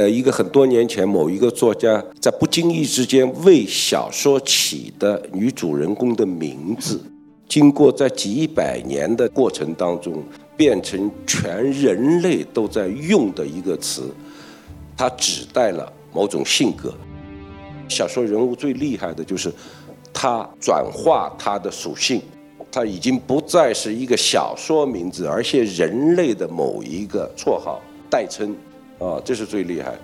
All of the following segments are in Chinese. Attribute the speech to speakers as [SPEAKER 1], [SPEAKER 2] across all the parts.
[SPEAKER 1] 呃，一个很多年前某一个作家在不经意之间为小说起的女主人公的名字，经过在几百年的过程当中，变成全人类都在用的一个词，它指代了某种性格。小说人物最厉害的就是，它转化它的属性，它已经不再是一个小说名字，而且人类的某一个绰号代称。啊，这是最厉害的。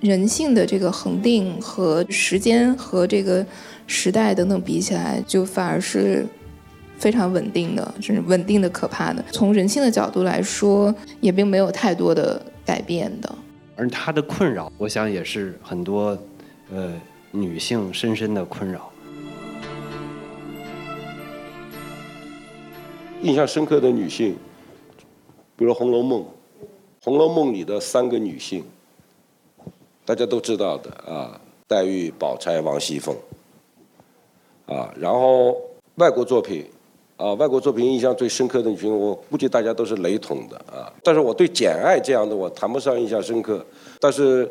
[SPEAKER 2] 人性的这个恒定和时间和这个时代等等比起来，就反而是非常稳定的，就是稳定的可怕的。从人性的角度来说，也并没有太多的改变的。
[SPEAKER 3] 而他的困扰，我想也是很多呃女性深深的困扰。
[SPEAKER 1] 印象深刻的女性，比如《红楼梦》。《红楼梦》里的三个女性，大家都知道的啊，黛玉、宝钗、王熙凤，啊，然后外国作品，啊，外国作品印象最深刻的女，我估计大家都是雷同的啊。但是我对《简爱》这样的我谈不上印象深刻，但是，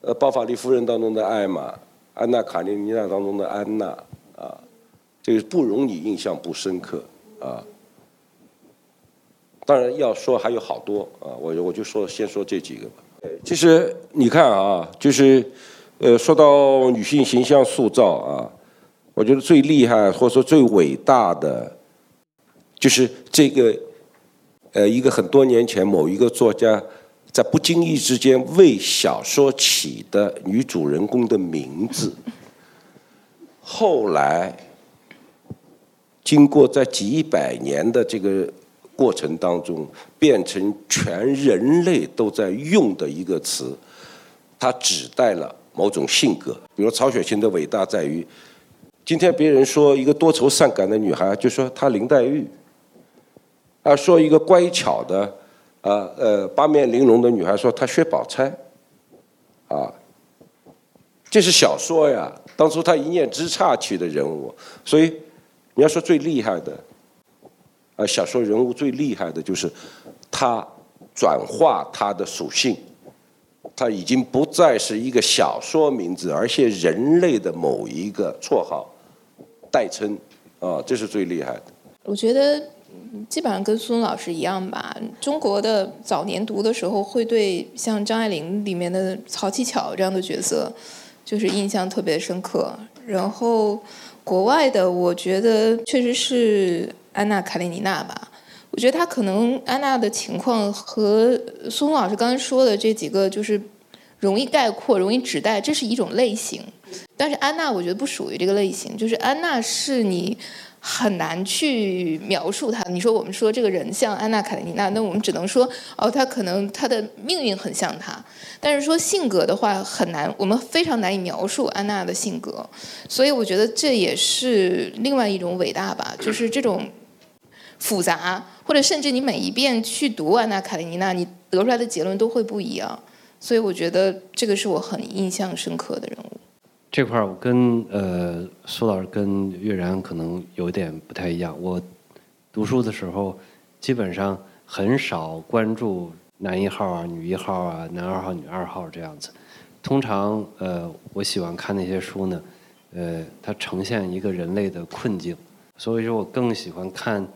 [SPEAKER 1] 呃，《包法利夫人》当中的艾玛，《安娜·卡列尼娜》当中的安娜，啊，这个不容你印象不深刻啊。当然要说还有好多啊，我我就说先说这几个吧。其实你看啊，就是呃，说到女性形象塑造啊，我觉得最厉害或者说最伟大的，就是这个呃，一个很多年前某一个作家在不经意之间为小说起的女主人公的名字，后来经过在几百年的这个。过程当中变成全人类都在用的一个词，它指代了某种性格。比如曹雪芹的伟大在于，今天别人说一个多愁善感的女孩，就说她林黛玉；啊，说一个乖巧的，啊呃八面玲珑的女孩，说她薛宝钗。啊，这是小说呀，当初他一念之差起的人物，所以你要说最厉害的。啊，小说人物最厉害的就是，他转化他的属性，它已经不再是一个小说名字，而且人类的某一个绰号代称，啊，这是最厉害的。
[SPEAKER 2] 我觉得基本上跟孙老师一样吧。中国的早年读的时候，会对像张爱玲里面的曹七巧这样的角色，就是印象特别深刻。然后国外的，我觉得确实是。安娜·卡列尼娜吧，我觉得她可能安娜的情况和苏老师刚才说的这几个就是容易概括、容易指代，这是一种类型。但是安娜，我觉得不属于这个类型。就是安娜是你很难去描述她。你说我们说这个人像安娜·卡列尼娜，那我们只能说哦，她可能她的命运很像她。但是说性格的话很难，我们非常难以描述安娜的性格。所以我觉得这也是另外一种伟大吧，就是这种。复杂，或者甚至你每一遍去读安娜·卡列尼娜，你得出来的结论都会不一样。所以我觉得这个是我很印象深刻的人物。
[SPEAKER 3] 这块儿我跟呃苏老师跟岳然可能有点不太一样。我读书的时候基本上很少关注男一号啊、女一号啊、男二号、女二号这样子。通常呃我喜欢看那些书呢，呃它呈现一个人类的困境，所以说我更喜欢看。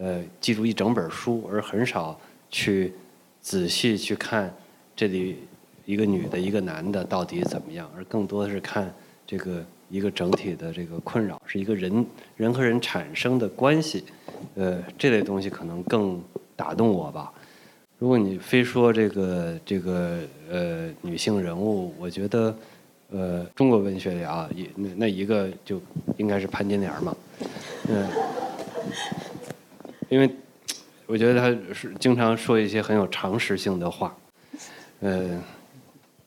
[SPEAKER 3] 呃，记住一整本书，而很少去仔细去看这里一个女的、一个男的到底怎么样，而更多的是看这个一个整体的这个困扰，是一个人人和人产生的关系。呃，这类东西可能更打动我吧。如果你非说这个这个呃女性人物，我觉得呃中国文学里啊，一那那一个就应该是潘金莲嘛，嗯。因为我觉得他是经常说一些很有常识性的话，呃，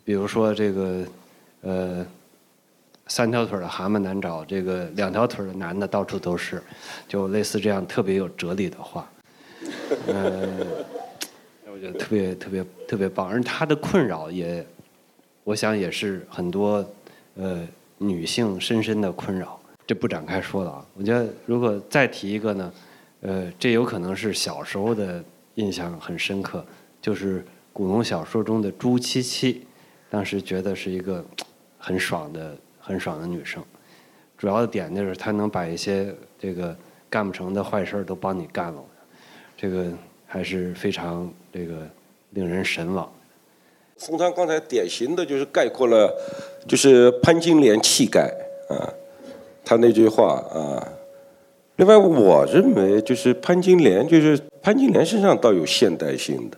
[SPEAKER 3] 比如说这个呃，三条腿的蛤蟆难找，这个两条腿的男的到处都是，就类似这样特别有哲理的话。呃，觉得特别特别特别棒，而他的困扰也，我想也是很多呃女性深深的困扰。这不展开说了啊。我觉得如果再提一个呢，呃，这有可能是小时候的印象很深刻，就是古龙小说中的朱七七，当时觉得是一个很爽的很爽的女生。主要的点就是她能把一些这个干不成的坏事都帮你干了，这个还是非常这个令人神往。
[SPEAKER 1] 冯唐刚才典型的就是概括了，就是潘金莲气概啊，他那句话啊。另外，我认为就是潘金莲，就是潘金莲身上倒有现代性的，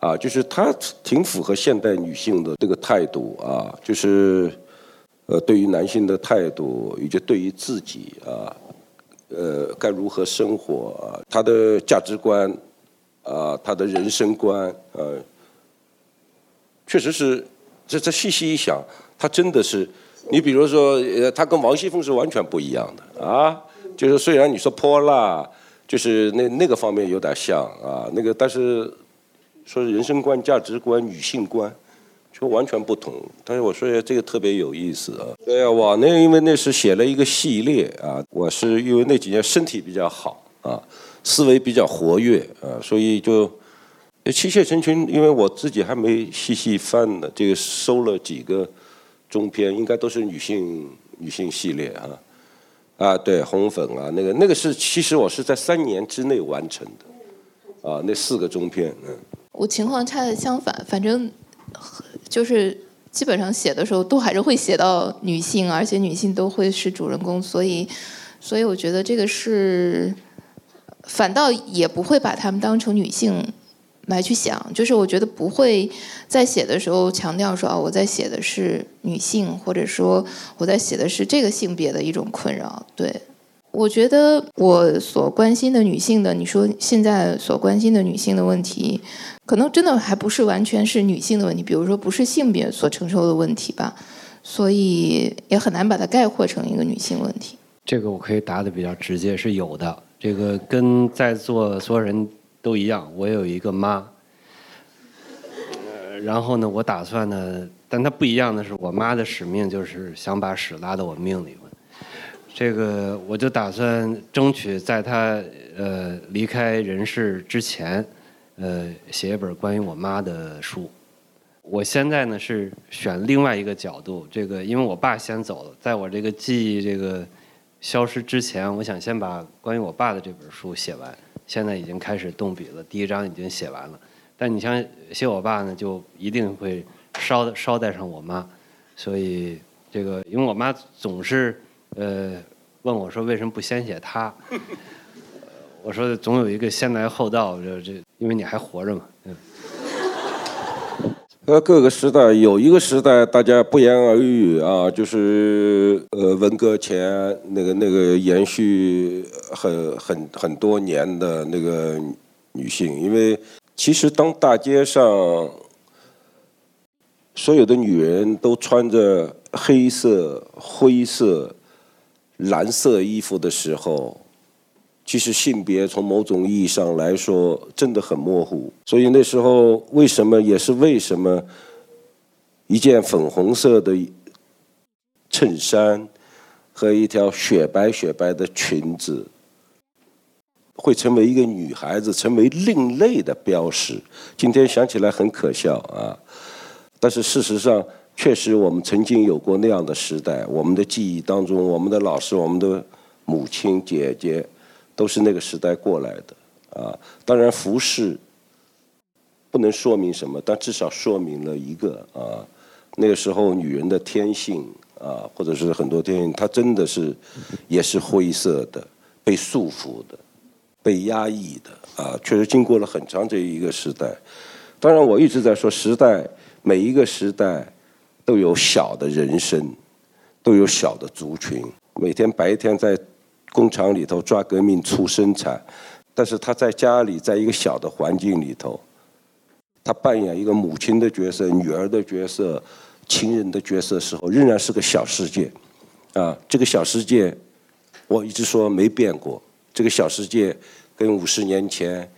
[SPEAKER 1] 啊，就是她挺符合现代女性的这个态度啊，就是。呃，对于男性的态度，以及对于自己啊，呃，该如何生活啊，他的价值观啊，他的人生观，呃，确实是，这这细细一想，他真的是，你比如说，呃，他跟王熙凤是完全不一样的啊，就是虽然你说泼辣，就是那那个方面有点像啊，那个，但是说是人生观、价值观、女性观。就完全不同，但是我说一下这个特别有意思啊。对呀，我那因为那是写了一个系列啊，我是因为那几年身体比较好啊，思维比较活跃啊，所以就妻妾成群。因为我自己还没细细翻呢，这个收了几个中篇，应该都是女性女性系列啊。啊，对，红粉啊，那个那个是其实我是在三年之内完成的啊，那四个中篇，嗯。
[SPEAKER 2] 我情况恰恰相反，反正。就是基本上写的时候都还是会写到女性，而且女性都会是主人公，所以，所以我觉得这个是反倒也不会把她们当成女性来去想，就是我觉得不会在写的时候强调说啊我在写的是女性，或者说我在写的是这个性别的一种困扰，对。我觉得我所关心的女性的，你说现在所关心的女性的问题，可能真的还不是完全是女性的问题，比如说不是性别所承受的问题吧，所以也很难把它概括成一个女性问题。
[SPEAKER 3] 这个我可以答的比较直接，是有的。这个跟在座所有人都一样，我有一个妈，然后呢，我打算呢，但她不一样的是，我妈的使命就是想把屎拉到我命里。这个我就打算争取在她呃离开人世之前，呃写一本关于我妈的书。我现在呢是选另外一个角度，这个因为我爸先走了，在我这个记忆这个消失之前，我想先把关于我爸的这本书写完。现在已经开始动笔了，第一章已经写完了。但你像写我爸呢，就一定会捎捎带上我妈，所以这个因为我妈总是。呃，问我说为什么不先写他？我说总有一个先来后到，这这，因为你还活着嘛。
[SPEAKER 1] 呃，各个时代有一个时代，大家不言而喻啊，就是呃文革前那个那个延续很很很多年的那个女性，因为其实当大街上所有的女人都穿着黑色、灰色。蓝色衣服的时候，其实性别从某种意义上来说真的很模糊。所以那时候为什么也是为什么，一件粉红色的衬衫和一条雪白雪白的裙子，会成为一个女孩子成为另类的标识。今天想起来很可笑啊，但是事实上。确实，我们曾经有过那样的时代。我们的记忆当中，我们的老师、我们的母亲、姐姐，都是那个时代过来的。啊，当然服饰不能说明什么，但至少说明了一个啊，那个时候女人的天性啊，或者是很多天性，她真的是也是灰色的，被束缚的，被压抑的啊。确实经过了很长这一个时代。当然，我一直在说时代，每一个时代。都有小的人生，都有小的族群。每天白天在工厂里头抓革命出生产，但是他在家里，在一个小的环境里头，他扮演一个母亲的角色、女儿的角色、情人的角色时候，仍然是个小世界。啊，这个小世界，我一直说没变过。这个小世界跟五十年前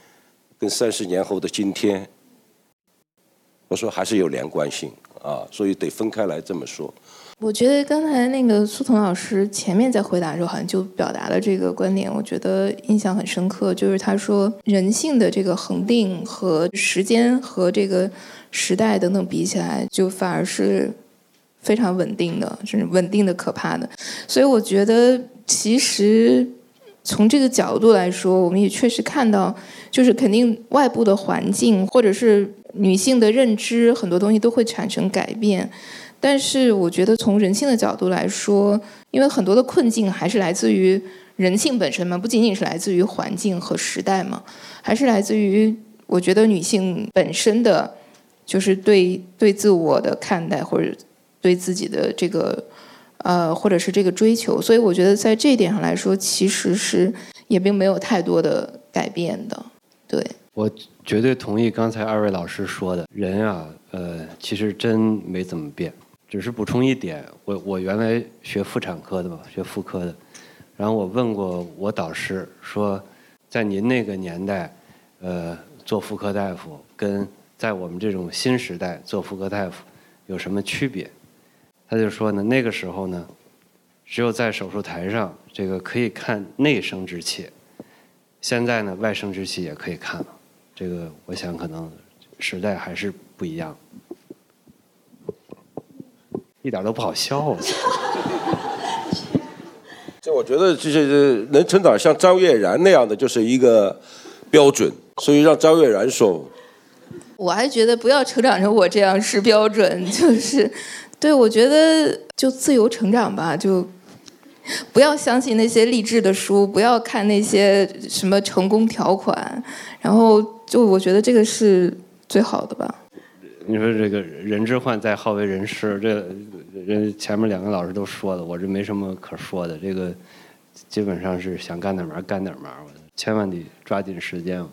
[SPEAKER 1] 跟三十年后的今天，我说还是有连贯性啊，所以得分开来这么说。
[SPEAKER 2] 我觉得刚才那个苏童老师前面在回答的时候，好像就表达了这个观点，我觉得印象很深刻。就是他说，人性的这个恒定和时间和这个时代等等比起来，就反而是非常稳定的，甚至稳定的可怕的。所以我觉得，其实从这个角度来说，我们也确实看到，就是肯定外部的环境或者是女性的认知，很多东西都会产生改变。但是我觉得从人性的角度来说，因为很多的困境还是来自于人性本身嘛，不仅仅是来自于环境和时代嘛，还是来自于我觉得女性本身的，就是对对自我的看待或者对自己的这个呃或者是这个追求。所以我觉得在这一点上来说，其实是也并没有太多的改变的。对
[SPEAKER 3] 我绝对同意刚才二位老师说的，人啊，呃，其实真没怎么变。只是补充一点，我我原来学妇产科的嘛，学妇科的，然后我问过我导师说，在您那个年代，呃，做妇科大夫跟在我们这种新时代做妇科大夫有什么区别？他就说呢，那个时候呢，只有在手术台上这个可以看内生殖器，现在呢外生殖器也可以看了，这个我想可能时代还是不一样。一点都不好笑。
[SPEAKER 1] 这我觉得就是能成长像张悦然那样的，就是一个标准。所以让张悦然说，
[SPEAKER 2] 我还觉得不要成长成我这样是标准，就是对我觉得就自由成长吧，就不要相信那些励志的书，不要看那些什么成功条款，然后就我觉得这个是最好的吧。
[SPEAKER 3] 你说这个人之患在好为人师，这人前面两个老师都说了，我这没什么可说的，这个基本上是想干点嘛干点嘛，千万得抓紧时间。